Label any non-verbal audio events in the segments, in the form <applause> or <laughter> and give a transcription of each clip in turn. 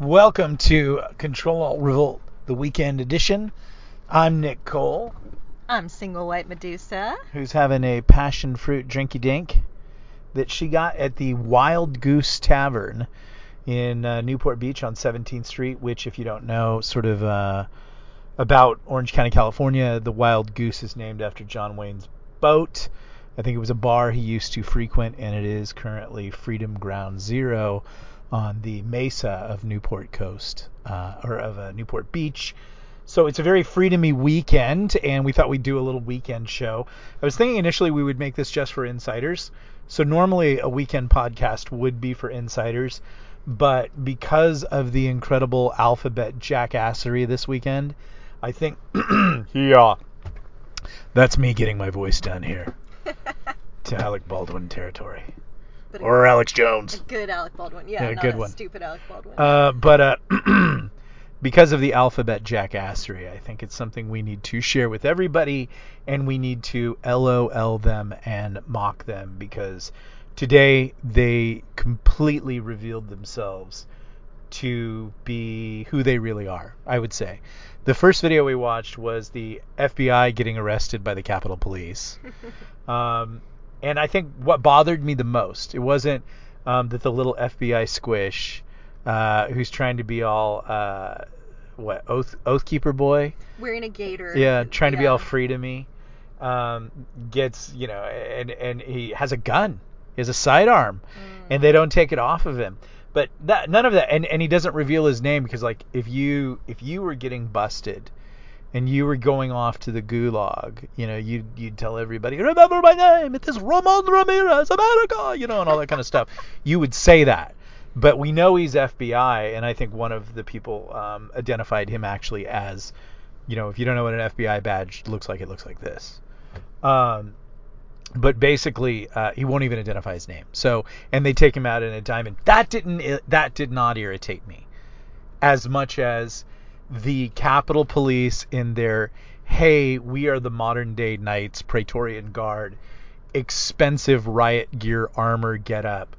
Welcome to Control Alt Revolt, the weekend edition. I'm Nick Cole, I'm single white Medusa. who's having a passion fruit drinky dink that she got at the Wild Goose Tavern in uh, Newport Beach on 17th Street, which, if you don't know, sort of uh, about Orange County, California, the Wild Goose is named after John Wayne's boat. I think it was a bar he used to frequent, and it is currently Freedom Ground Zero on the mesa of Newport Coast uh, or of uh, Newport Beach. So it's a very freedomy weekend, and we thought we'd do a little weekend show. I was thinking initially we would make this just for insiders. So normally a weekend podcast would be for insiders, but because of the incredible alphabet jackassery this weekend, I think <clears throat> yeah, that's me getting my voice done here <laughs> to Alec Baldwin territory But a, or Alex Jones. a good Alec Baldwin. Yeah, Yeah, not good a one. stupid Alec Baldwin. Uh, but uh, <clears throat> because of the alphabet jackassery, I think it's something we need to share with everybody, and we need to LOL them and mock them because today they completely revealed themselves to be who they really are. I would say. The first video we watched was the FBI getting arrested by the Capitol Police. <laughs> Um, and I think what bothered me the most, it wasn't um, that the little FBI squish, uh, who's trying to be all, uh, what, oath oathkeeper boy? Wearing a gaiter. Yeah, trying to be all free to me, um, gets, you know, and, and he has a gun. He has a sidearm, and they don't take it off of him. But that, none of that, and, and he doesn't reveal his name because, like, if you if you were getting busted, and you were going off to the gulag, you know, you'd you'd tell everybody, remember my name, it is Ramon Ramirez, America, you know, and all that kind of stuff. You would say that, but we know he's FBI, and I think one of the people um, identified him actually as, you know, if you don't know what an FBI badge looks like, it looks like this. Um, but basically, uh, he won't even identify his name. So, and they take him out in a diamond. That didn't that did not irritate me as much as the Capitol Police in their hey, we are the modern day knights, Praetorian Guard, expensive riot gear armor get up.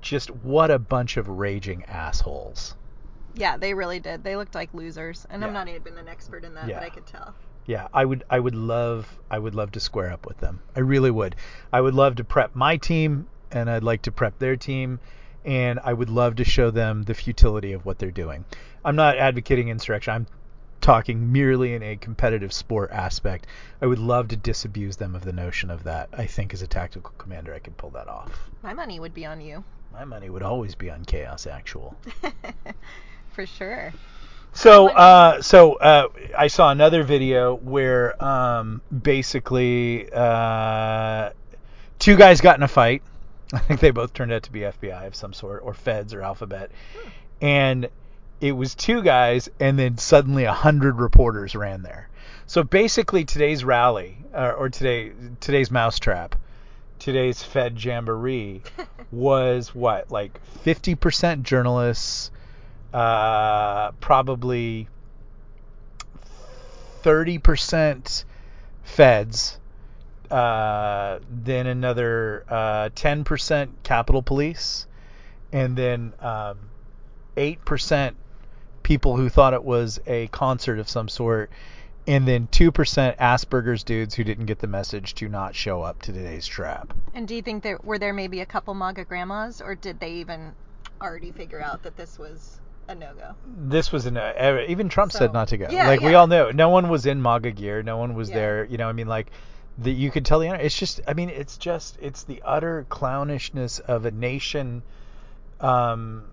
Just what a bunch of raging assholes. Yeah, they really did. They looked like losers, and I'm not even an expert in that, Yeah. but I could tell. Yeah, I would I would love I would love to square up with them. I really would. I would love to prep my team and I'd like to prep their team and I would love to show them the futility of what they're doing. I'm not advocating insurrection. I'm talking merely in a competitive sport aspect. I would love to disabuse them of the notion of that. I think as a tactical commander I could pull that off. My money would be on you. My money would always be on chaos actual. <laughs> For sure. So, uh, so uh, I saw another video where um, basically uh, two guys got in a fight. <laughs> I think they both turned out to be FBI of some sort, or Feds, or Alphabet, and it was two guys, and then suddenly a hundred reporters ran there. So basically, today's rally, uh, or today today's mousetrap, today's Fed jamboree, <laughs> was what like 50% journalists uh, probably 30% feds, uh, then another uh, 10% Capitol Police, and then um, 8% people who thought it was a concert of some sort, and then 2% Asperger's dudes who didn't get the message to not show up to today's trap. And do you think that were there maybe a couple MAGA grandmas, or did they even already figure out that this was a no go? this was an uh, even Trump So- said not to go. Yeah, like we all know, no one was in MAGA gear, no one was Yeah. there. You know, I mean, like the you could tell the it's just, I mean, it's just it's the utter clownishness of a nation um,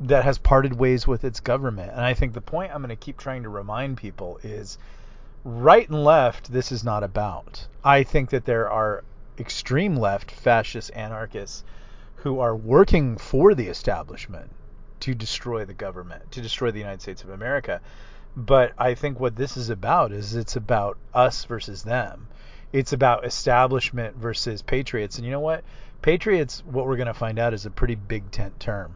that has parted ways with its government. And I think the point I'm going to keep trying to remind people is right and left. This is not about. I think that there are extreme left fascist anarchists who are working for the establishment to destroy the government, to destroy the United States of America. But I think what this is about is it's about us versus them. It's about establishment versus patriots. And you know what? Patriots, what we're going to find out is a pretty big tent term.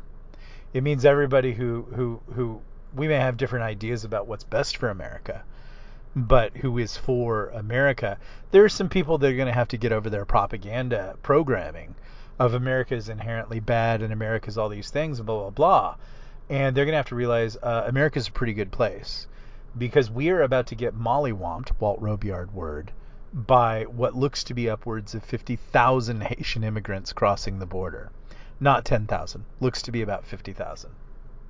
It means everybody who who who we may have different ideas about what's best for America, but who is for America. There are some people that are going to have to get over their propaganda programming of America is inherently bad and America is all these things and blah blah blah. and they're going to have to realize uh, America's a pretty good place because we are about to get mollywomped, Walt Robillard word, by what looks to be upwards of 50,000 <laughs> Haitian immigrants crossing the border. Not 10,000. Looks to be about 50,000.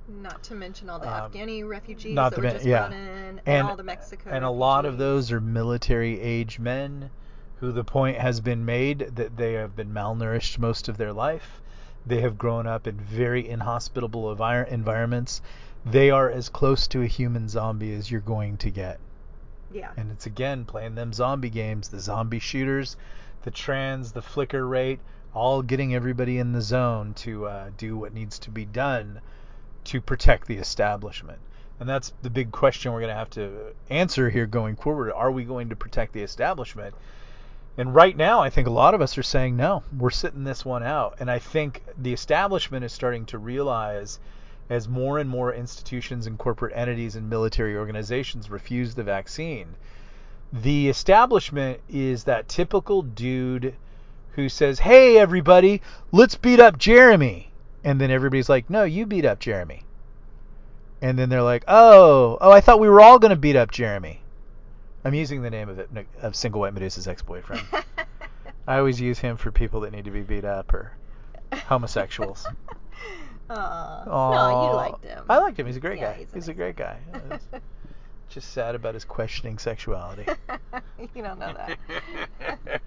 Not to mention all the Um, Afghani refugees that the were just yeah. brought in, and, And- all the Mexico. And a lot of those are military age men who the point has been made that they have been malnourished most of their life. They have grown up in very inhospitable envir- environments. They are as close to a human zombie as you're going to get. Yeah. And it's again playing them zombie games, the zombie shooters, the trans, the flicker rate, all getting everybody in the zone to uh, do what needs to be done to protect the establishment. And that's the big question we're going to have to answer here going forward. Are we going to protect the establishment? And right now, I think a lot of us are saying no, we're sitting this one out. And I think the establishment is starting to realize as more and more institutions and corporate entities and military organizations refuse the vaccine, the establishment is that typical dude who says, "Hey everybody, let's beat up Jeremy." And then everybody's like, "No, you beat up Jeremy." And then they're like, "Oh, oh, I thought we were all going to beat up Jeremy." I'm using the name of it of Single White Medusa's ex-boyfriend. <laughs> I always use him for people that need to be beat up or homosexuals. <laughs> Aw. Aw. No, you liked him. I liked him. He's a great Yeah, guy. he's He's, a a nice great guy. <laughs> It's just sad about his questioning sexuality. <laughs> you don't know that. <laughs>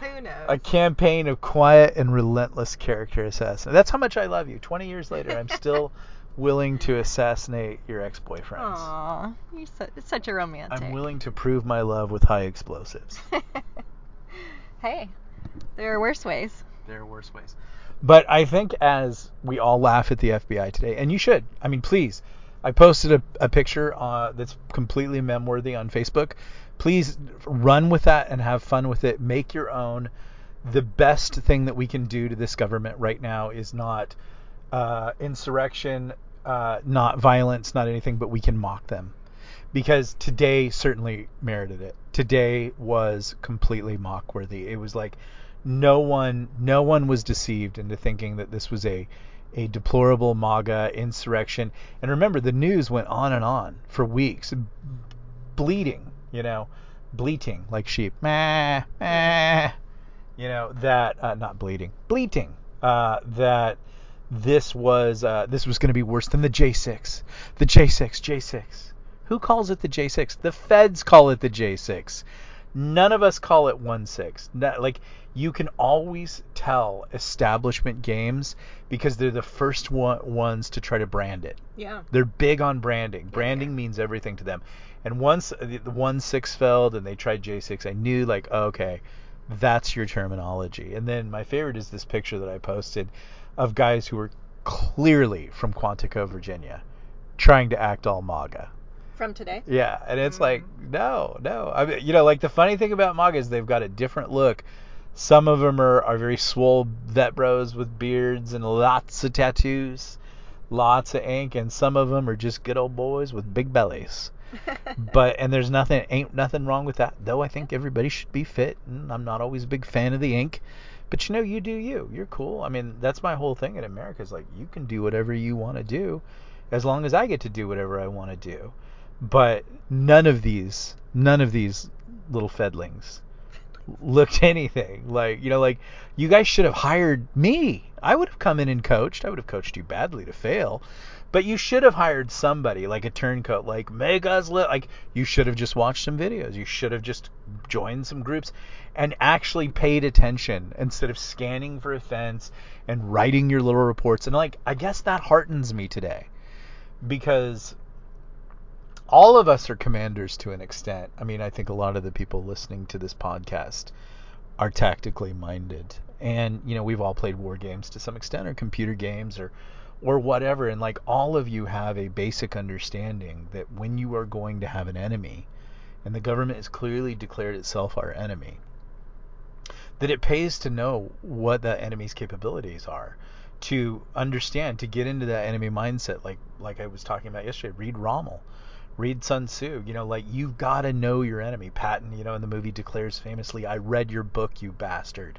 Who knows? a campaign of quiet and relentless character assassination. That's how much I love you. 20 years later, I'm still willing to assassinate your ex-boyfriends. Aw, you're su- such a romantic. I'm willing to prove my love with high explosives. hey, there are worse ways. There are worse ways. But I think as we all laugh at the FBI today, and you should, I mean, please, I posted a, a picture uh, that's completely mem-worthy on Facebook. Please run with that and have fun with it. Make your own. The best thing that we can do to this government right now is not uh, insurrection, uh, not violence, not anything, but we can mock them. Because today certainly merited it. Today was completely mock worthy. It was like no one no one was deceived into thinking that this was a a deplorable MAGA insurrection. And remember, the news went on and on for weeks, bleeding, you know, bleating like sheep, meh, meh, you know that uh, not bleeding, bleating, uh, that this was uh, this was going to be worse than the J6, the J6, J6. Who calls it the J6? The feds call it the J6. None of us call it 1-6. Not, like you can always tell establishment games because they're the first one, ones to try to brand it. Yeah. They're big on branding. Branding yeah. means everything to them. And once the, the one six failed and they tried J6, I knew like oh, okay, that's your terminology. And then my favorite is this picture that I posted of guys who were clearly from Quantico, Virginia, trying to act all MAGA. From today? Yeah, and it's Mm. like no, no. I mean, you know, like the funny thing about MAGA is they've got a different look. Some of them are, are very swole vet bros with beards and lots of tattoos, lots of ink, and some of them are just good old boys with big bellies. <laughs> But and there's nothing ain't nothing wrong with that. Though I think everybody should be fit, and I'm not always a big fan of the ink. But you know, you do you. You're cool. I mean, that's my whole thing in America is like you can do whatever you want to do, as long as I get to do whatever I want to do. But none of these, none of these little fedlings looked <laughs> anything like you know like you guys should have hired me. I would have come in and coached. I would have coached you badly to fail. But you should have hired somebody like a turncoat like li- like you should have just watched some videos. You should have just joined some groups and actually paid attention instead of scanning for offense and writing your little reports. And like i guess that heartens me today because all of us are commanders to an extent. I mean, I think a lot of the people listening to this podcast are tactically minded. And, you know, we've all played war games to some extent or computer games or or whatever and like all of you have a basic understanding that when you are going to have an enemy and the government has clearly declared itself our enemy that it pays to know what that enemy's capabilities are to understand to get into that enemy mindset like like I was talking about yesterday read Rommel read Sun Tzu. You know, like you've got to know your enemy. Patton, you know, in the movie declares famously, "I read your book, you bastard."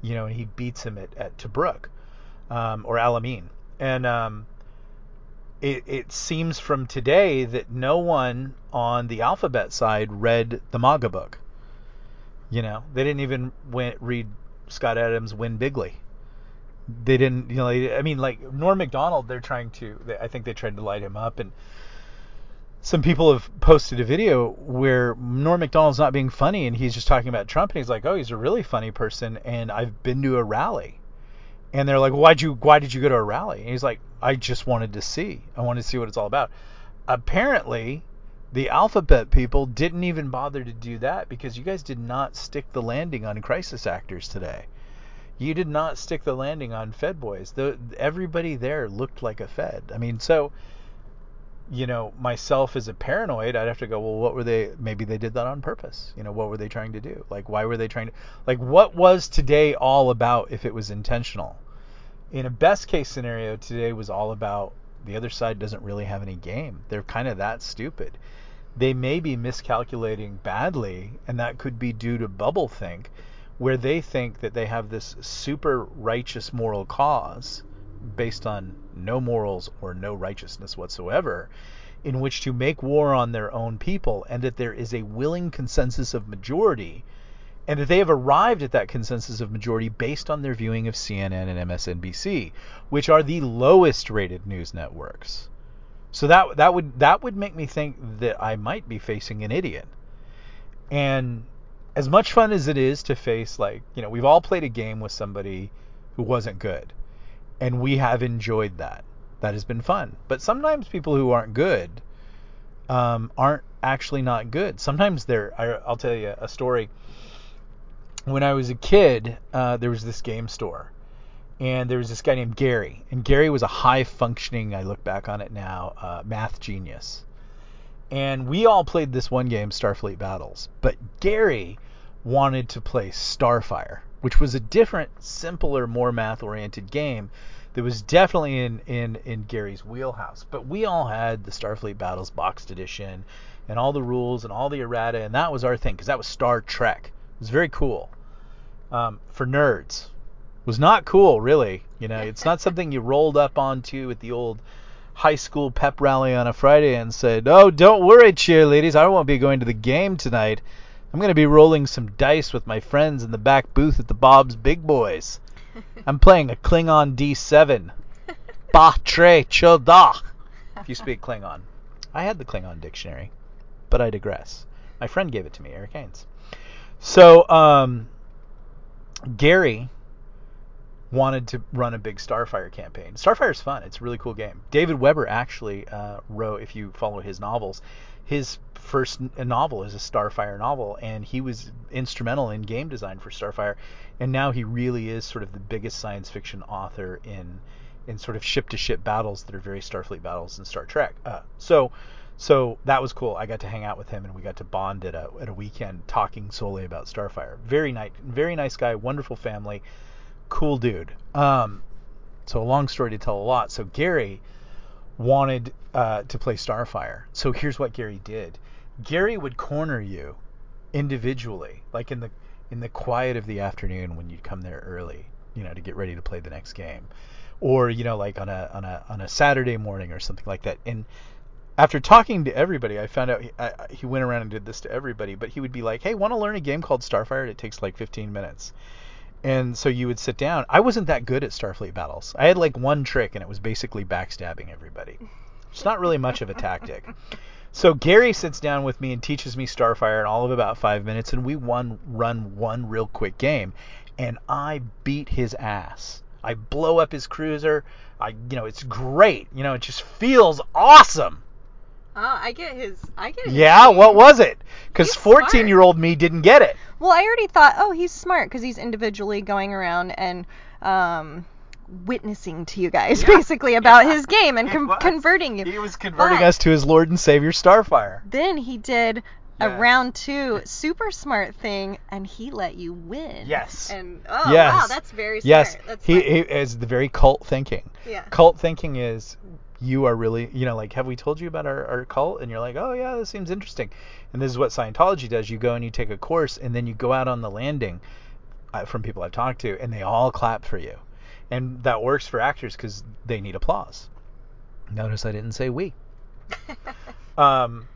You know, and he beats him at, at Tobruk um, or Alamein. and um, it it seems from today that no one on the alphabet side read the MAGA book. You know, they didn't even win, read Scott Adams' Win Bigly. They didn't, you know. I mean, like Norm Macdonald, they're trying to. They, I think they tried to light him up, and some people have posted a video where Norm Macdonald's not being funny, and he's just talking about Trump, and he's like, "Oh, he's a really funny person," and I've been to a rally, and they're like, "Why'd you? Why did you go to a rally?" And he's like, "I just wanted to see. I wanted to see what it's all about." Apparently, the alphabet people didn't even bother to do that because you guys did not stick the landing on crisis actors today. You did not stick the landing on Fed boys. The, everybody there looked like a Fed. I mean, so you know, myself as a paranoid, I'd have to go, well, what were they? Maybe they did that on purpose. You know, what were they trying to do? Like, why were they trying to? Like, what was today all about if it was intentional? In a best case scenario, today was all about the other side doesn't really have any game. They're kind of that stupid. They may be miscalculating badly, and that could be due to bubble think, where they think that they have this super righteous moral cause based on no morals or no righteousness whatsoever, in which to make war on their own people, and that there is a willing consensus of majority, and that they have arrived at that consensus of majority based on their viewing of CNN and MSNBC, which are the lowest rated news networks. So that that would that would make me think that I might be facing an idiot. And as much fun as it is to face like, you know, we've all played a game with somebody who wasn't good and we have enjoyed that. That has been fun. But sometimes people who aren't good um, aren't actually not good. Sometimes they're. I, will tell you a story. When I was a kid, uh, there was this game store, and there was this guy named Gary, and Gary was a high functioning. I look back on it now, uh, math genius. And we all played this one game, Starfleet Battles, but Gary wanted to play Starfire which was a different, simpler, more math-oriented game that was definitely in, in, in Gary's wheelhouse. But we all had the Starfleet Battles boxed edition and all the rules and all the errata, and that was our thing because that was Star Trek. It was very cool um, for nerds. It was not cool, really. You know, it's not something you rolled up onto at the old high school pep rally on a Friday and said, "Oh, don't worry, cheerleaders, I won't be going to the game tonight." I'm going to be rolling some dice with my friends in the back booth at the Bob's Big Boys. <laughs> I'm playing a Klingon D7. Ba tre choda. If you speak Klingon. I had the Klingon dictionary, but I digress. My friend gave it to me, Eric Haynes. So, um, Gary wanted to run a big Starfire campaign. Starfire is fun. It's a really cool game. David Weber actually uh, wrote, if you follow his novels, his first novel is a Starfire novel, and he was instrumental in game design for Starfire. And now he really is sort of the biggest science fiction author in in sort of ship to ship battles that are very Starfleet battles in Star Trek. Uh, so so that was cool. I got to hang out with him, and we got to bond at a at a weekend talking solely about Starfire. Very nice, very nice guy, wonderful family, cool dude. Um, so a long story to tell a lot. So Gary wanted uh, to play Starfire. So here's what Gary did. Gary would corner you individually, like in the in the quiet of the afternoon when you'd come there early, you know, to get ready to play the next game, or you know, like on a on a on a Saturday morning or something like that. And after talking to everybody, I found out he, I, he went around and did this to everybody. But he would be like, "Hey, want to learn a game called Starfire? It takes like 15 minutes." And so you would sit down. I wasn't that good at Starfleet battles. I had like one trick, and it was basically backstabbing everybody. It's not really much of a tactic. <laughs> So Gary sits down with me and teaches me Starfire in all of about five minutes, and we one run one real quick game, and I beat his ass. I blow up his cruiser. I, you know, it's great. You know, it just feels awesome. Oh, I get his. I get. His yeah, what was it? Because 14 year old me didn't get it. Well, I already thought, oh, he's smart because he's individually going around and um, witnessing to you guys yeah. basically about yeah. his <laughs> game and com- converting you. He was converting but us to his Lord and Savior Starfire. Then he did a round two super smart thing and he let you win. Yes. And oh yes. wow, that's very smart. Yes. That's he, he is the very cult thinking. Yeah. Cult thinking is you are really you know like have we told you about our, our cult and you're like oh yeah this seems interesting and this is what scientology does you go and you take a course and then you go out on the landing uh, from people i've talked to and they all clap for you and that works for actors because they need applause. Notice I didn't say we. <laughs> Um,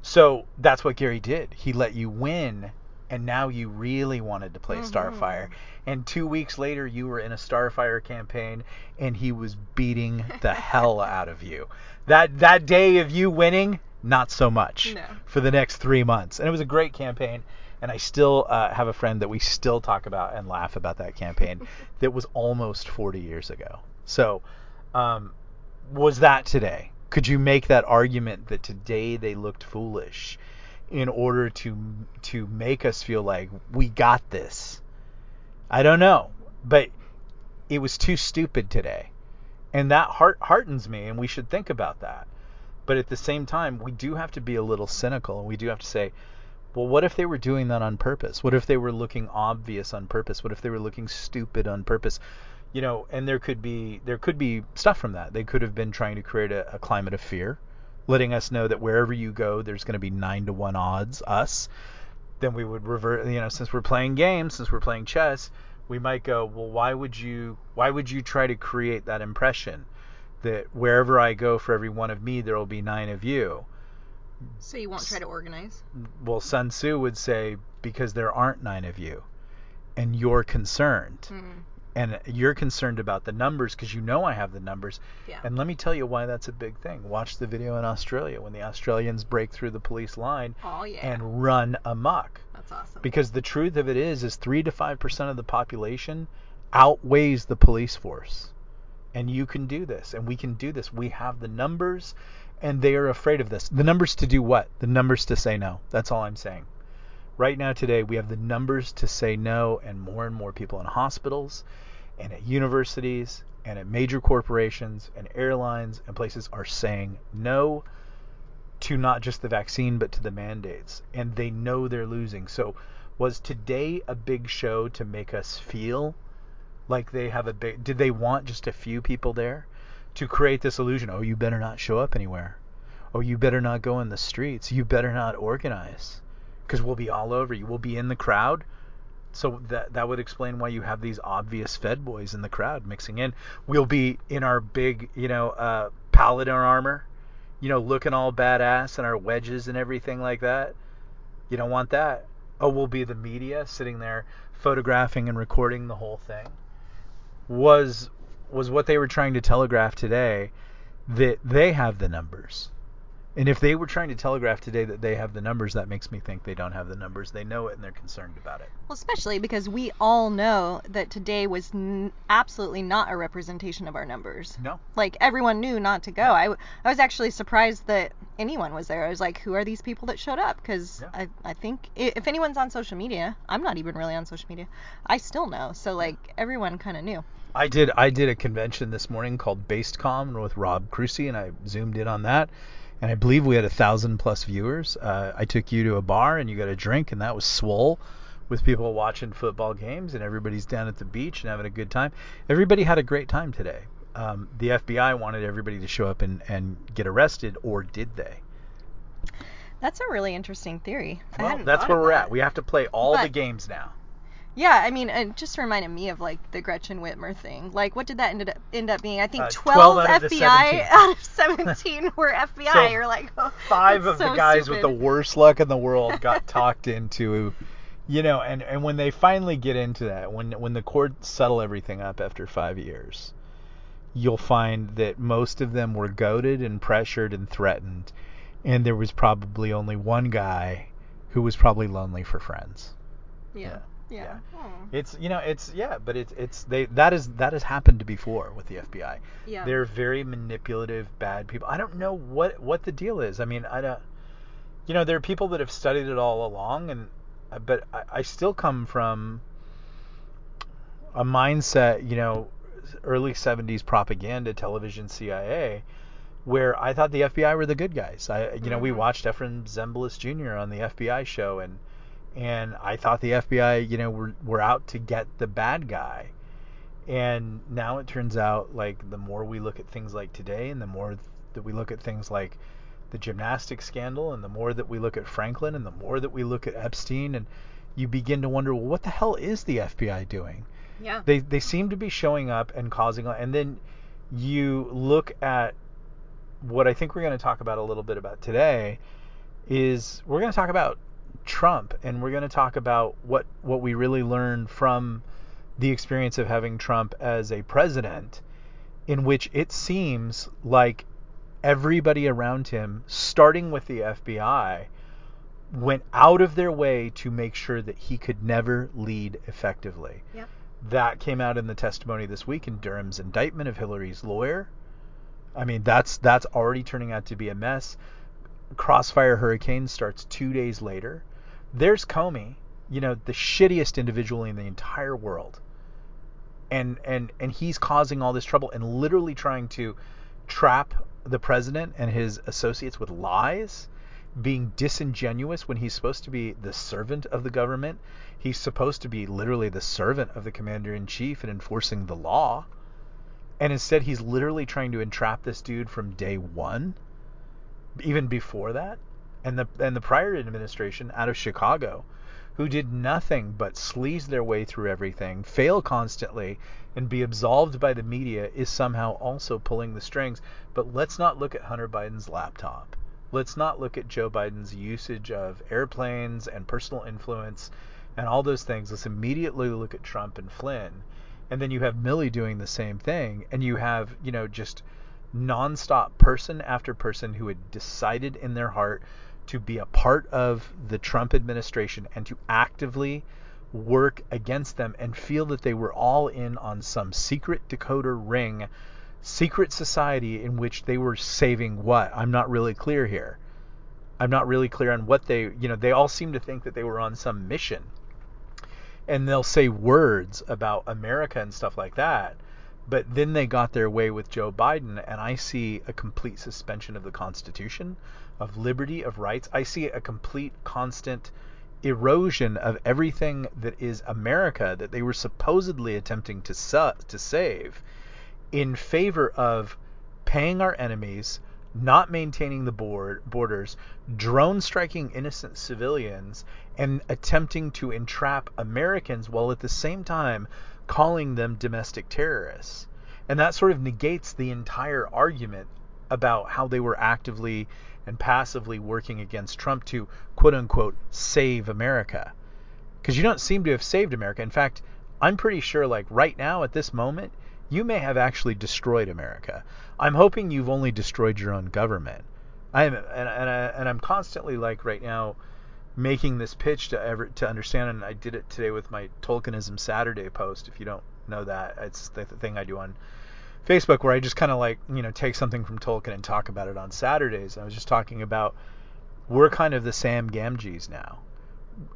so that's what Gary did. He let you win, and now you really wanted to play Mhm. Starfire. And two weeks later, you were in a Starfire campaign, and he was beating the <laughs> hell out of you. That that day of you winning, not so much No. for the next three months. And it was a great campaign. And I still uh, have a friend that we still talk about and laugh about that campaign <laughs> that was almost 40 years ago. So, um, was that today? Could you make that argument that today they looked foolish in order to to make us feel like we got this? I don't know, but it was too stupid today, and that heart heartens me, and we should think about that. But at the same time, we do have to be a little cynical, and we do have to say, well, what if they were doing that on purpose? What if they were looking obvious on purpose? What if they were looking stupid on purpose? You know, and there could be there could be stuff from that. They could have been trying to create a, a climate of fear, letting us know that wherever you go, there's going to be nine to one odds us. Then we would revert. You know, since we're playing games, since we're playing chess, we might go, well, why would you why would you try to create that impression that wherever I go, for every one of me, there will be nine of you? So you won't try to organize? well, Sun Tzu would say, because there aren't nine of you, and you're concerned, Mm. And you're concerned about the numbers because you know I have the numbers. Yeah. And let me tell you why that's a big thing. Watch the video in Australia when the Australians break through the police line Oh yeah. and run amok. That's awesome. Because the truth of it is, is three to five percent of the population outweighs the police force, and you can do this, and we can do this. We have the numbers, and they are afraid of this. The numbers to do what? The numbers to say no. That's all I'm saying. Right now, today, we have the numbers to say no, and more and more people in hospitals, and at universities, and at major corporations, and airlines, and places are saying no to not just the vaccine but to the mandates. And they know they're losing. So was today a big show to make us feel like they have a big did they want just a few people there to create this illusion oh you better not show up anywhere. Oh you better not go in the streets. You better not organize. Because we'll be all over you. We'll be in the crowd so that that would explain why you have these obvious Fed boys in the crowd mixing in. We'll be in our big, you know, uh, paladin armor, you know, looking all badass and our wedges and everything like that. You don't want that. Oh, we'll be the media sitting there photographing and recording the whole thing. Was was what they were trying to telegraph today that they have the numbers. And if they were trying to telegraph today that they have the numbers, that makes me think they don't have the numbers. They know it and they're concerned about it. Well, especially because we all know that today was n- absolutely not a representation of our numbers. No. Like everyone knew not to go. I, w- I was actually surprised that anyone was there. I was like, who are these people that showed up? Because Yeah. I, I think if anyone's on social media, I'm not even really on social media. I still know. So like everyone kind of knew. I did I did a convention this morning called BasedCom with Rob Crucy, and I zoomed in on that, and I believe we had a thousand plus viewers. Uh, I took you to a bar and you got a drink, and that was swole with people watching football games, and everybody's down at the beach and having a good time. Everybody had a great time today. Um, the FBI wanted everybody to show up and, and get arrested, or did they? That's a really interesting theory. I Well, that's where we're that. at. We have to play all the games now. Yeah, I mean, it just reminded me of like the Gretchen Whitmer thing. Like, what did that end up end up being? I think Uh, 12, 12 out FBI out of 17 <laughs> were FBI. So, You're like, oh, five of the so guys with the worst luck in the world got <laughs> talked into you know and and when they finally get into that when when the courts settle everything up after 5 years you'll find that most of them were goaded and pressured and threatened and there was probably only one guy who was probably lonely for friends Yeah. yeah. Yeah. Hmm. it's you know it's yeah but it's it's they that is that has happened before with the FBI Yeah. they're very manipulative bad people i don't know what what the deal is i mean i don't you know there are people that have studied it all along and uh, but i, I still come from a mindset you know early 70s propaganda television cia where i thought the fbi were the good guys i you know we Mhm. watched Efrem Zimbalist jr on the fbi show and and i thought the fbi you know were, were out to get the bad guy and now it turns out like the more we look at things like today and the more that we look at things like the gymnastics scandal and the more that we look at Franklin and the more that we look at Epstein and you begin to wonder well what the hell is the FBI doing Yeah. They they seem to be showing up and causing and then you look at what I think we're going to talk about a little bit about today is we're going to talk about Trump and we're going to talk about what what we really learned from the experience of having Trump as a president in which it seems like everybody around him starting with the FBI went out of their way to make sure that he could never lead effectively. Yep. That came out in the testimony this week in Durham's indictment of Hillary's lawyer. I mean, that's that's already turning out to be a mess. Crossfire Hurricane starts two days later. There's Comey, you know, the shittiest individual in the entire world. And and and he's causing all this trouble and literally trying to trap the president and his associates with lies being disingenuous when he's supposed to be the servant of the government. He's supposed to be literally the servant of the commander in chief and enforcing the law. And instead, he's literally trying to entrap this dude from day one, even before that. And the and the prior administration out of Chicago, who did nothing but sleaze their way through everything, fail constantly, and be absolved by the media, is somehow also pulling the strings. But let's not look at Hunter Biden's laptop let's not look at Joe Biden's usage of airplanes and personal influence and all those things. Let's immediately look at Trump and Flynn. And then you have Milley doing the same thing. And you have, you know, just nonstop person after person who had decided in their heart to be a part of the Trump administration and to actively work against them and feel that they were all in on some secret decoder ring secret society in which they were saving what? I'm not really clear here. I'm not really clear on what they, you know, they all seem to think that they were on some mission. And they'll say words about America and stuff like that. But then they got their way with Joe Biden, and I see a complete suspension of the Constitution, of liberty, of rights. I see a complete, constant erosion of everything that is America that they were supposedly attempting to su- to save in favor of paying our enemies, not maintaining the board, borders, drone striking innocent civilians, and attempting to entrap Americans while at the same time calling them domestic terrorists. And that sort of negates the entire argument about how they were actively and passively working against Trump to quote unquote save America. Because you don't seem to have saved America. In fact, I'm pretty sure, like right now at this moment, you may have actually destroyed America. I'm hoping you've only destroyed your own government. I'm and and, I, and I'm constantly like right now making this pitch to ever to understand and I did it today with my Tolkienism Saturday post if you don't know that it's the, the thing I do on Facebook where I just kind of like you know take something from Tolkien and talk about it on Saturdays I was just talking about we're kind of the Sam Gamgees now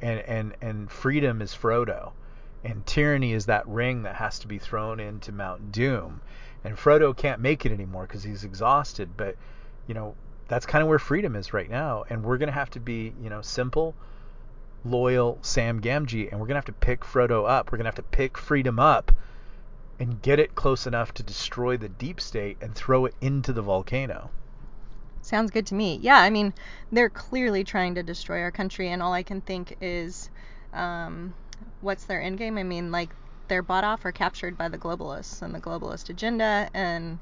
and and and freedom is Frodo and tyranny is that ring that has to be thrown into Mount Doom. And Frodo can't make it anymore because he's exhausted. But, you know, that's kind of where freedom is right now. And we're going to have to be, you know, simple, loyal Sam Gamgee. And we're going to have to pick Frodo up. We're going to have to pick freedom up and get it close enough to destroy the deep state and throw it into the volcano. Sounds good to me. Yeah, I mean, they're clearly trying to destroy our country. And all I can think is. Um, what's their end game? I mean, like they're bought off or captured by the globalists and the globalist agenda and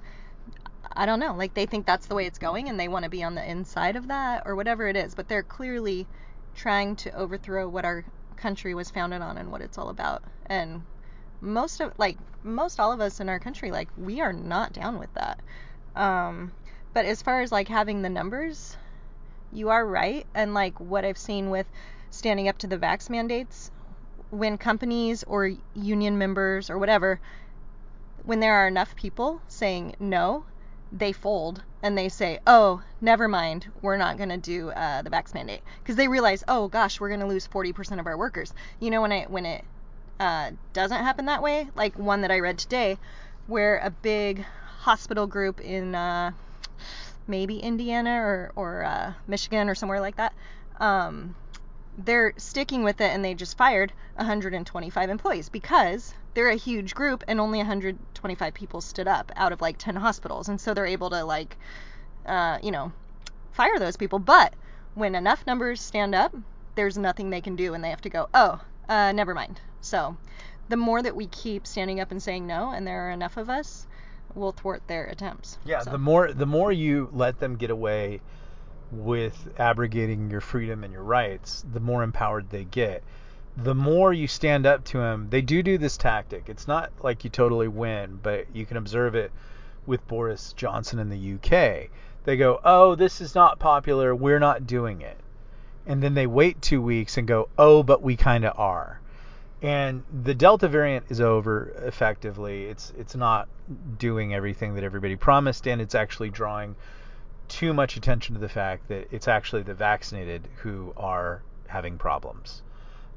I don't know, like they think that's the way it's going and they want to be on the inside of that or whatever it is, but they're clearly trying to overthrow what our country was founded on and what it's all about. And most of like most all of us in our country like we are not down with that. Um but as far as like having the numbers, you are right and like what I've seen with standing up to the vax mandates when companies or union members or whatever, when there are enough people saying no, they fold and they say, oh, never mind, we're not going to do uh, the vax mandate because they realize, oh gosh, we're going to lose 40% of our workers. You know, when it when it uh, doesn't happen that way, like one that I read today, where a big hospital group in uh, maybe Indiana or or uh, Michigan or somewhere like that. Um, they're sticking with it and they just fired 125 employees because they're a huge group and only 125 people stood up out of like 10 hospitals. And so they're able to like uh, you know fire those people. But when enough numbers stand up there's nothing they can do and they have to go oh uh, never mind. So the more that we keep standing up and saying no, and there are enough of us, we'll thwart their attempts. Yeah, So, the more the more you let them get away with abrogating your freedom and your rights, the more empowered they get. The more you stand up to them, they do do this tactic. It's not like you totally win, but you can observe it with Boris Johnson in the UK. They go, "Oh, this is not popular. We're not doing it." And then they wait 2 weeks and go, "Oh, but we kind of are." And the Delta variant is over effectively. It's it's not doing everything that everybody promised and it's actually drawing too much attention to the fact that it's actually the vaccinated who are having problems.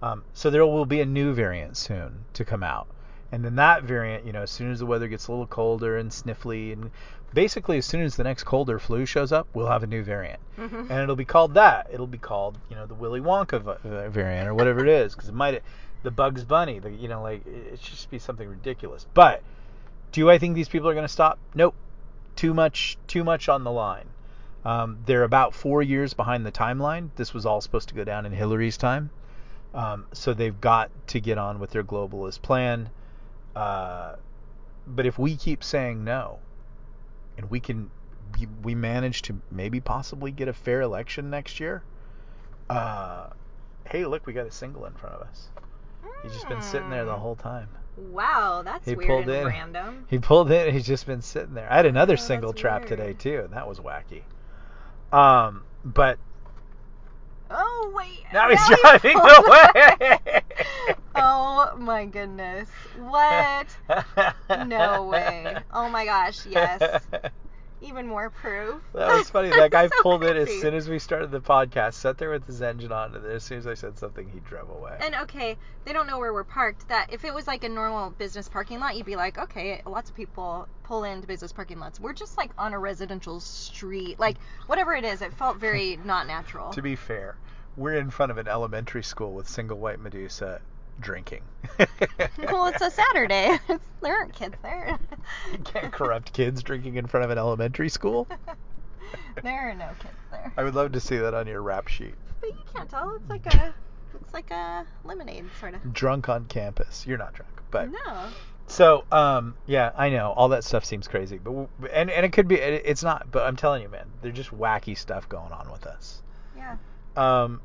Um, so there will be a new variant soon to come out. And then that variant, you know, as soon as the weather gets a little colder and sniffly, and basically as soon as the next colder flu shows up, we'll have a new variant. Mhm. And it'll be called that. It'll be called, you know, the Willy Wonka uh, variant or whatever it is, because it might, the Bugs Bunny, the, you know, like it it should just be something ridiculous. But do I think these people are going to stop? Nope. Too much, too much on the line. Um, they're about four years behind the timeline. This was all supposed to go down in Hillary's time. Um, so they've got to get on with their globalist plan. Uh, but if we keep saying no, and we can, we, we manage to maybe possibly get a fair election next year. Uh, hey, look, we got a single in front of us. He's just been sitting there the Mm. whole time. Wow, that's He weird pulled and in. random. He pulled in. He's just been sitting there. I had another Oh, single trap today too, and that was wacky. Um, but Oh wait. now he's he driving pulled- away. <laughs> oh my goodness. What? <laughs> No way. Oh my gosh, yes. Even more proof. That was funny. That guy <laughs> So pulled in as soon as we started the podcast, sat there with his engine on, and then as soon as I said something, he drove away. And okay, they don't know where we're parked. That if it was like a normal business parking lot, you'd be like, okay, lots of people pull into business parking lots. We're just like on a residential street, like whatever it is. It felt very <laughs> not natural. To be fair, we're in front of an elementary school with single white Medusa drinking. well, it's a Saturday. <laughs> <laughs> There aren't kids there. You can't corrupt kids drinking in front of an elementary school. <laughs> there are no kids there. I would love to see that on your rap sheet. But you can't tell. It's like a, it's like a lemonade sort of. Drunk on campus. You're not drunk, but No. so um yeah, I know all that stuff seems crazy, but w- and and it could be it, it's not, but I'm telling you, man, there's just wacky stuff going on with us. Yeah. Um,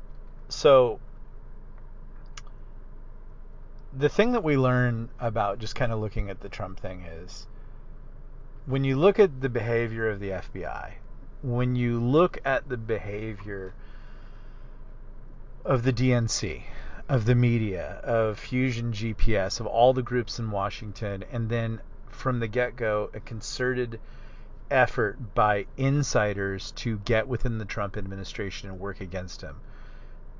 so the thing that we learn about just kind of looking at the Trump thing is when you look at the behavior of the FBI, when you look at the behavior of the DNC, of the media, of Fusion GPS, of all the groups in Washington, and then from the get go, a concerted effort by insiders to get within the Trump administration and work against him.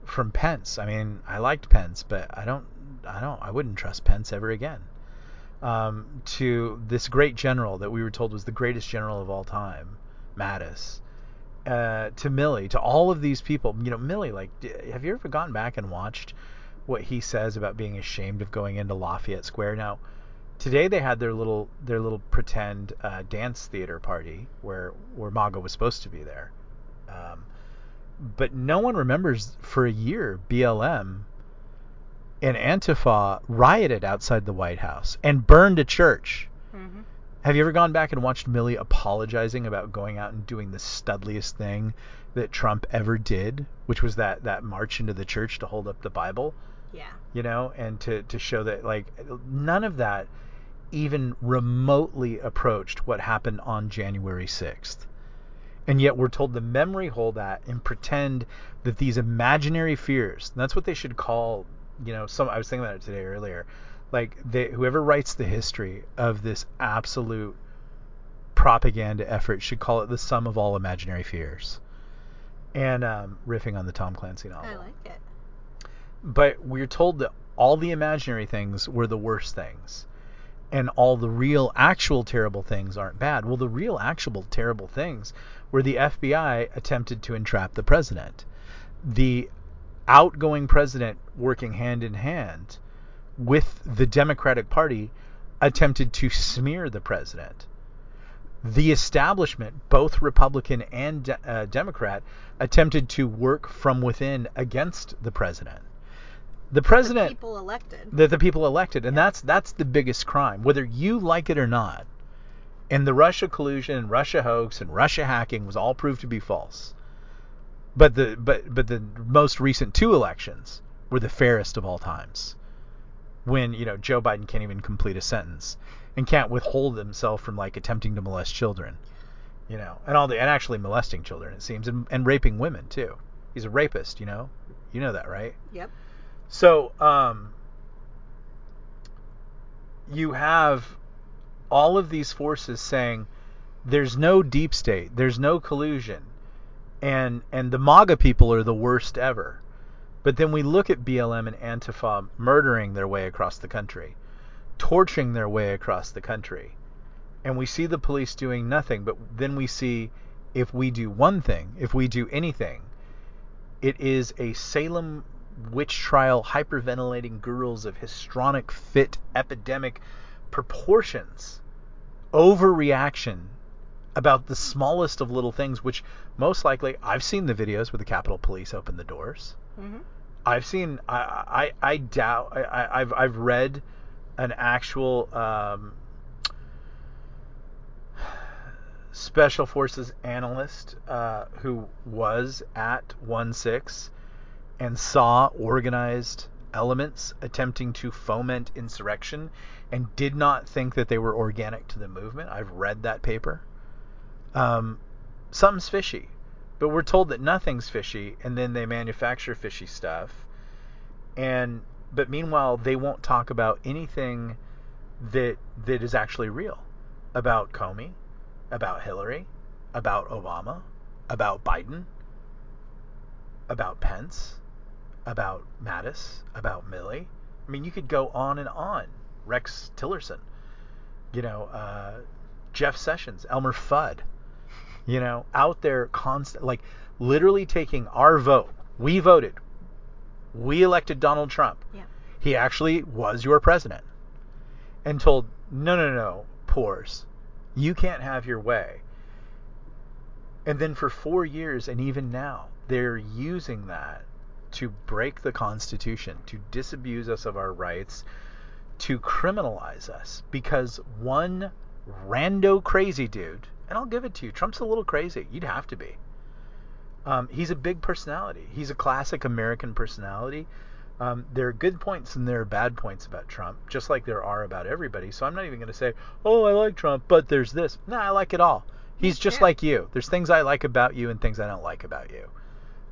From Pence, I mean, I liked Pence, but I don't, I don't, I wouldn't trust Pence ever again. Um, to this great general that we were told was the greatest general of all time, Mattis. Uh, to Milley, to all of these people, you know, Milley, like, have you ever gone back and watched what he says about being ashamed of going into Lafayette Square? Now, today they had their little their little pretend uh, dance theater party where where MAGA was supposed to be there, um, but no one remembers for a year BLM and Antifa rioted outside the White House and burned a church. hmm Have you ever gone back and watched Milley apologizing about going out and doing the studliest thing that Trump ever did, which was that that march into the church to hold up the Bible? Yeah. you know, and to, to show that like none of that even remotely approached what happened on January 6th. And yet we're told to memory hold that and pretend that these imaginary fears, that's what they should call, you know, some I was thinking about it today earlier. Like they whoever writes the history of this absolute propaganda effort should call it the sum of all imaginary fears. And um, riffing on the Tom Clancy novel I like it. but we're told that all the imaginary things were the worst things and all the real actual terrible things aren't bad well the real actual terrible things were the FBI attempted to entrap the president the outgoing president working hand in hand with the Democratic Party attempted to smear the president the establishment, both Republican and de- uh, Democrat, attempted to work from within against the president. The president The people elected. that the people elected, and Yeah. that's that's the biggest crime, whether you like it or not. And the Russia collusion and Russia hoax and Russia hacking was all proved to be false. But the but but the most recent two elections were the fairest of all times. When you know Joe Biden can't even complete a sentence and can't withhold himself from like attempting to molest children, you know, and all the and actually molesting children it seems and, and raping women too. He's a rapist, you know. You know that, right? Yep. So, um, you have all of these forces saying there's no deep state, there's no collusion, and and the MAGA people are the worst ever. But then we look at BLM and Antifa murdering their way across the country, torturing their way across the country, and we see the police doing nothing. But then we see if we do one thing, if we do anything, it is a Salem witch trial hyperventilating girls of histrionic fit epidemic proportions overreaction about the smallest of little things which most likely I've seen the videos where the Capitol Police open the doors. hmm I've seen I I, I doubt I, I- I've I've read an actual um, special forces analyst uh, who was at 1-6 and saw organized elements attempting to foment insurrection and did not think that they were organic to the movement. I've read that paper. Um, something's fishy, but we're told that nothing's fishy, and then they manufacture fishy stuff. And but meanwhile, they won't talk about anything that that is actually real about Comey, about Hillary, about Obama, about Biden, about Pence, about Mattis, about Milley. I mean, you could go on and on. Rex Tillerson, you know, uh, Jeff Sessions, Elmer Fudd, you know, out there constant, like literally taking our vote. We voted. We elected Donald Trump. Yeah. He actually was your president. And told, no, no, no, pores, you can't have your way. And then for four years, and even now, they're using that to break the Constitution, to disabuse us of our rights, to criminalize us. Because one rando crazy dude, and I'll give it to you, Trump's a little crazy. You'd have to be. Um, he's a big personality. He's a classic American personality. Um, there are good points and there are bad points about Trump, just like there are about everybody. So I'm not even going to say, oh, I like Trump, but there's this. No, I like it all. He's just like you. There's things I like about you and things I don't like about you.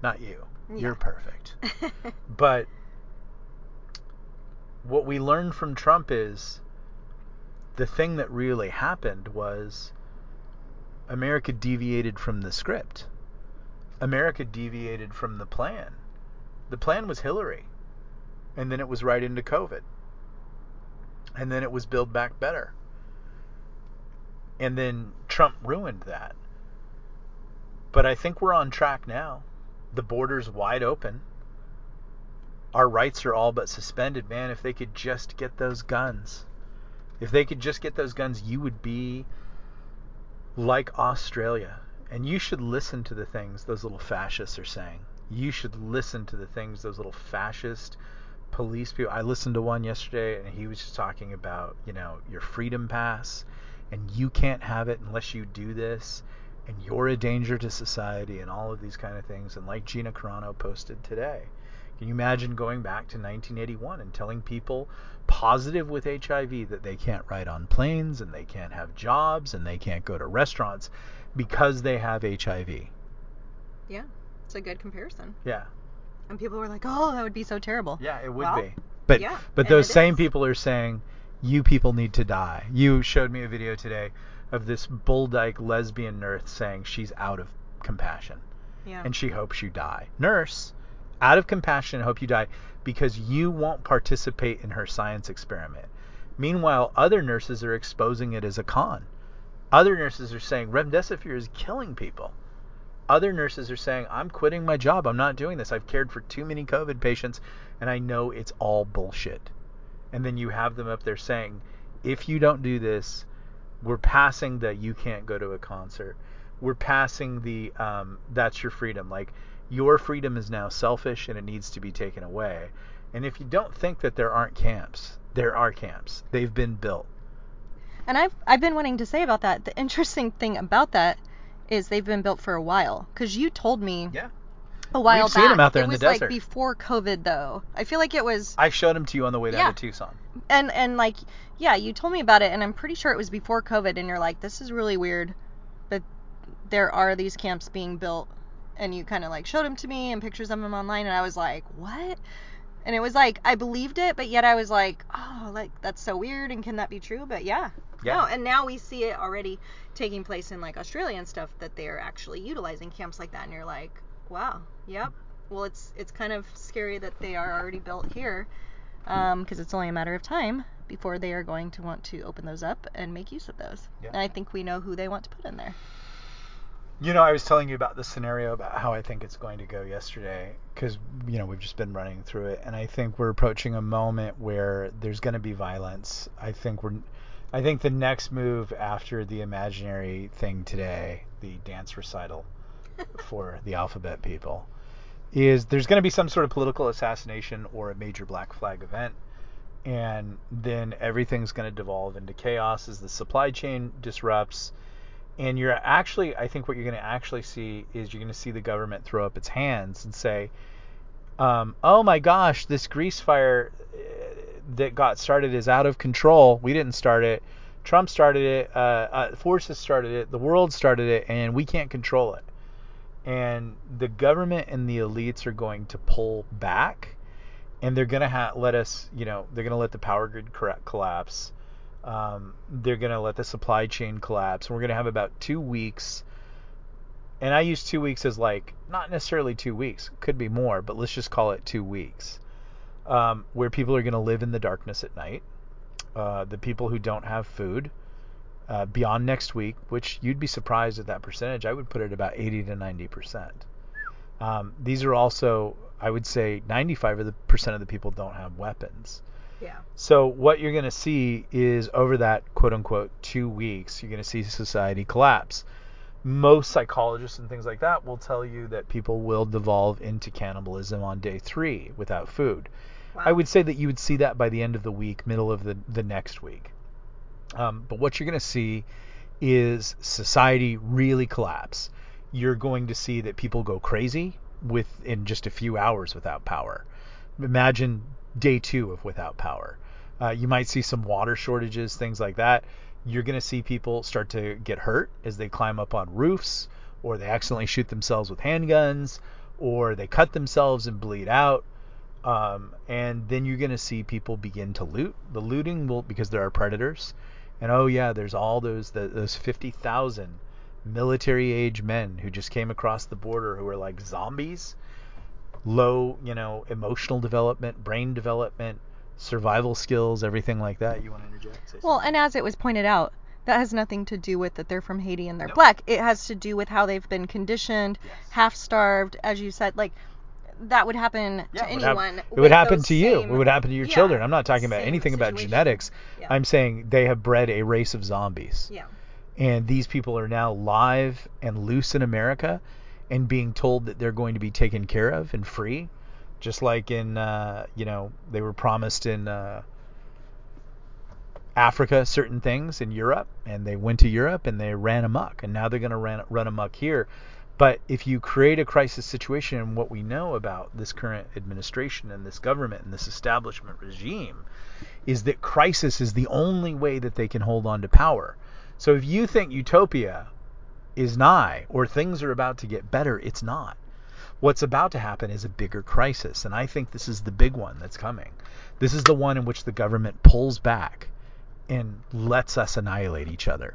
Not you. You're perfect. <laughs> But what we learned from Trump is the thing that really happened was America deviated from the script. America deviated from the plan. The plan was Hillary. And then it was right into COVID. And then it was build back better. And then Trump ruined that. But I think we're on track now. The border's wide open our rights are all but suspended, man. If they could just get those guns, if they could just get those guns, you would be like Australia. And you should listen to the things those little fascists are saying. You should listen to the things those little fascist police people. I listened to one yesterday, and he was just talking about, you know, your freedom pass, and you can't have it unless you do this, and you're a danger to society, and all of these kind of things. And like Gina Carano posted today, can you imagine going back to 1981 and telling people positive with HIV that they can't ride on planes and they can't have jobs and they can't go to restaurants because they have HIV? yeah. It's a good comparison. Yeah. And people were like, "Oh, that would be so terrible." Yeah, it would Well, be. But yeah, but those same is. people are saying you people need to die. You showed me a video today of this bull dyke lesbian nurse saying she's out of compassion Yeah. and she hopes you die. Nurse, out of compassion, hope you die because you won't participate in her science experiment. Meanwhile, other nurses are exposing it as a con. Other nurses are saying remdesivir is killing people. Other nurses are saying I'm quitting my job. I'm not doing this. I've cared for too many COVID patients and I know it's all bullshit. And then you have them up there saying if you don't do this, we're passing the you can't go to a concert. We're passing the um, that's your freedom. Like your freedom is now selfish and it needs to be taken away. And if you don't think that there aren't camps, there are camps. They've been built. And I've I've been wanting to say about that. The interesting thing about that is they've been built for a while. Because you told me Yeah. a while We've back. seen 'em out there it in the was like desert. before COVID though. I feel like it was I showed them to you on the way down Yeah. to Tucson. and and like yeah, you told me about it and I'm pretty sure it was before COVID and you're like this is really weird, but there are these camps being built and you kind of like showed them to me and pictures of them online and I was like, "What?" And it was like I believed it, but yet I was like, "Oh, like that's so weird and can that be true?" But yeah. Yeah. No, and now we see it already taking place in like Australia and stuff that they're actually utilizing camps like that and you're like, "Wow. Yep." Well, it's it's kind of scary that they are already built here um, because it's only a matter of time before they are going to want to open those up and make use of those. Yeah. And I think we know who they want to put in there. You know, I was telling you about the scenario about how I think it's going to go yesterday because, you know, we've just been running through it. And I think we're approaching a moment where there's going to be violence. I think we're. I think the next move after the imaginary thing today, the dance recital <laughs> for the alphabet people, is there's going to be some sort of political assassination or a major black flag event. And then everything's going to devolve into chaos as the supply chain disrupts and you're actually i think what you're going to actually see is you're going to see the government throw up its hands and say um, oh my gosh this grease fire uh, that got started is out of control. We didn't start it. Trump started it uh, uh, forces started it the world started it and we can't control it. And the government and the elites are going to pull back and they're going to ha- let us you know they're going to let the power grid collapse um, they're going to let the supply chain collapse. We're going to have about two weeks. And I use two weeks as like, not necessarily two weeks, could be more, but let's just call it two weeks. Um, where people are going to live in the darkness at night. Uh, the people who don't have food. Uh, beyond next week, which you'd be surprised at that percentage, I would put it about 80 to 90 percent. Um, these are also, I would say, 95 of the percent of the people don't have weapons. Yeah. So what you're going to see is over that quote unquote two weeks, you're going to see society collapse. Most psychologists and things like that will tell you that people will devolve into cannibalism on day three without food. Wow. I would say that you would see that by the end of the week, middle of the, the next week. Um, but what you're going to see is society really collapse. You're going to see that people go crazy within just a few hours without power. Imagine day two of without power. Uh, you might see some water shortages, things like that. You're going to see people start to get hurt as they climb up on roofs, or they accidentally shoot themselves with handguns, or they cut themselves and bleed out. Um, and then you're going to see people begin to loot. The looting will because there are predators, and oh yeah, there's all those the, those 50,000 military age men who just came across the border who are like zombies low, you know, emotional development, brain development, survival skills, everything like that. You want to interject? Well, and as it was pointed out, that has nothing to do with that they're from Haiti and they're black. It has to do with how they've been conditioned, Yes. half starved, as you said. Like that would happen Yeah, to it would anyone. it would happen to you. same- It would happen to your yeah, children. I'm not talking about anything about genetics. Yeah. I'm saying they have bred a race of zombies. Yeah. And these people are now live and loose in America and being told that they're going to be taken care of and free. Just like in, uh, you know, they were promised in uh, Africa certain things in Europe, and they went to Europe and they ran amok, and now they're going to run, run amok here. But if you create a crisis situation, and what we know about this current administration and this government and this establishment regime is that crisis is the only way that they can hold on to power. So if you think utopia is nigh or things are about to get better, it's not. What's about to happen is a bigger crisis, and I think this is the big one that's coming. This is the one in which the government pulls back and lets us annihilate each other.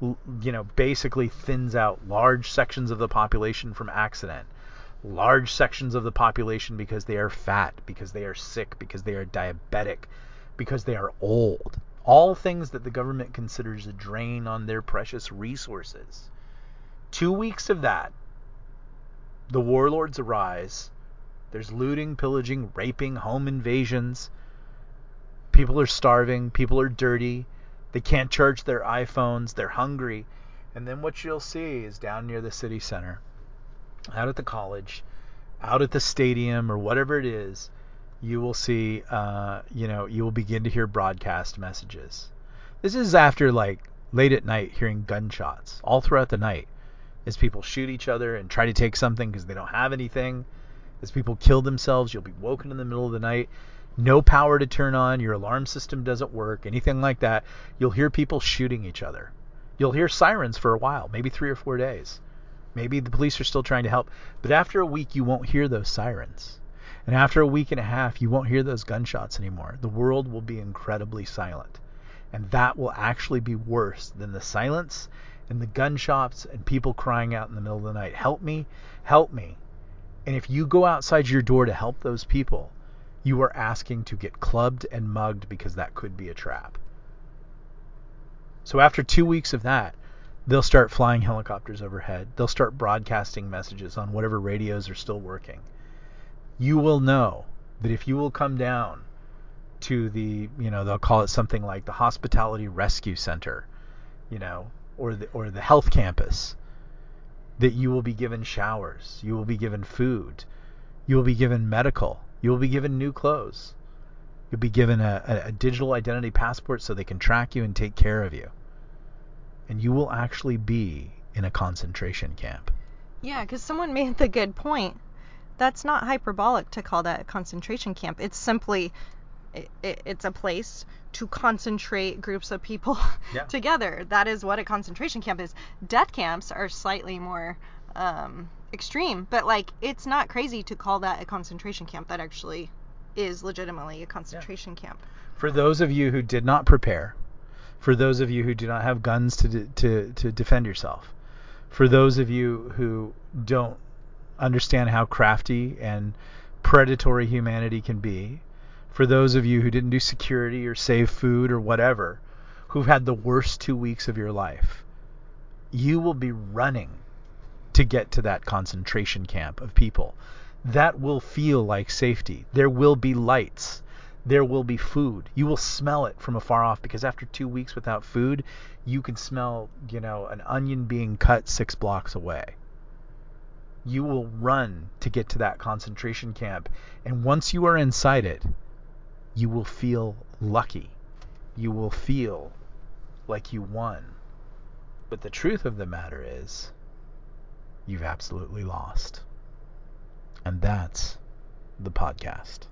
You know, basically thins out large sections of the population from accident, large sections of the population because they are fat, because they are sick, because they are diabetic, because they are old. All things that the government considers a drain on their precious resources. Two weeks of that, the warlords arise. There's looting, pillaging, raping, home invasions. People are starving. People are dirty. They can't charge their iPhones. They're hungry. And then what you'll see is down near the city center, out at the college, out at the stadium, or whatever it is, you will see, uh, you know, you will begin to hear broadcast messages. This is after like late at night hearing gunshots all throughout the night as people shoot each other and try to take something because they don't have anything. As people kill themselves, you'll be woken in the middle of the night, no power to turn on, your alarm system doesn't work, anything like that. You'll hear people shooting each other. You'll hear sirens for a while, maybe three or four days. Maybe the police are still trying to help, but after a week, you won't hear those sirens. And after a week and a half, you won't hear those gunshots anymore. The world will be incredibly silent. And that will actually be worse than the silence and the gun shops and people crying out in the middle of the night, Help me, help me. And if you go outside your door to help those people, you are asking to get clubbed and mugged because that could be a trap. So after two weeks of that, they'll start flying helicopters overhead. They'll start broadcasting messages on whatever radios are still working. You will know that if you will come down to the, you know, they'll call it something like the Hospitality Rescue Center, you know, or the or the health campus, that you will be given showers, you will be given food, you will be given medical, you will be given new clothes. You'll be given a, a, a digital identity passport so they can track you and take care of you. And you will actually be in a concentration camp. Yeah, because someone made the good point. That's not hyperbolic to call that a concentration camp. It's simply, it, it, it's a place to concentrate groups of people <laughs> Yeah. together. That is what a concentration camp is. Death camps are slightly more um, extreme, but like it's not crazy to call that a concentration camp. That actually is legitimately a concentration camp. For those of you who did not prepare, for those of you who do not have guns to de- to to defend yourself, for those of you who don't understand how crafty and predatory humanity can be, for those of you who didn't do security or save food or whatever, who've had the worst 2 weeks of your life, you will be running to get to that concentration camp of people. That will feel like safety. There will be lights. There will be food. You will smell it from afar off because after two weeks without food, you can smell, you know, an onion being cut six blocks away. You will run to get to that concentration camp. And once you are inside it, you will feel lucky. You will feel like you won. But the truth of the matter is, you've absolutely lost. And that's the podcast.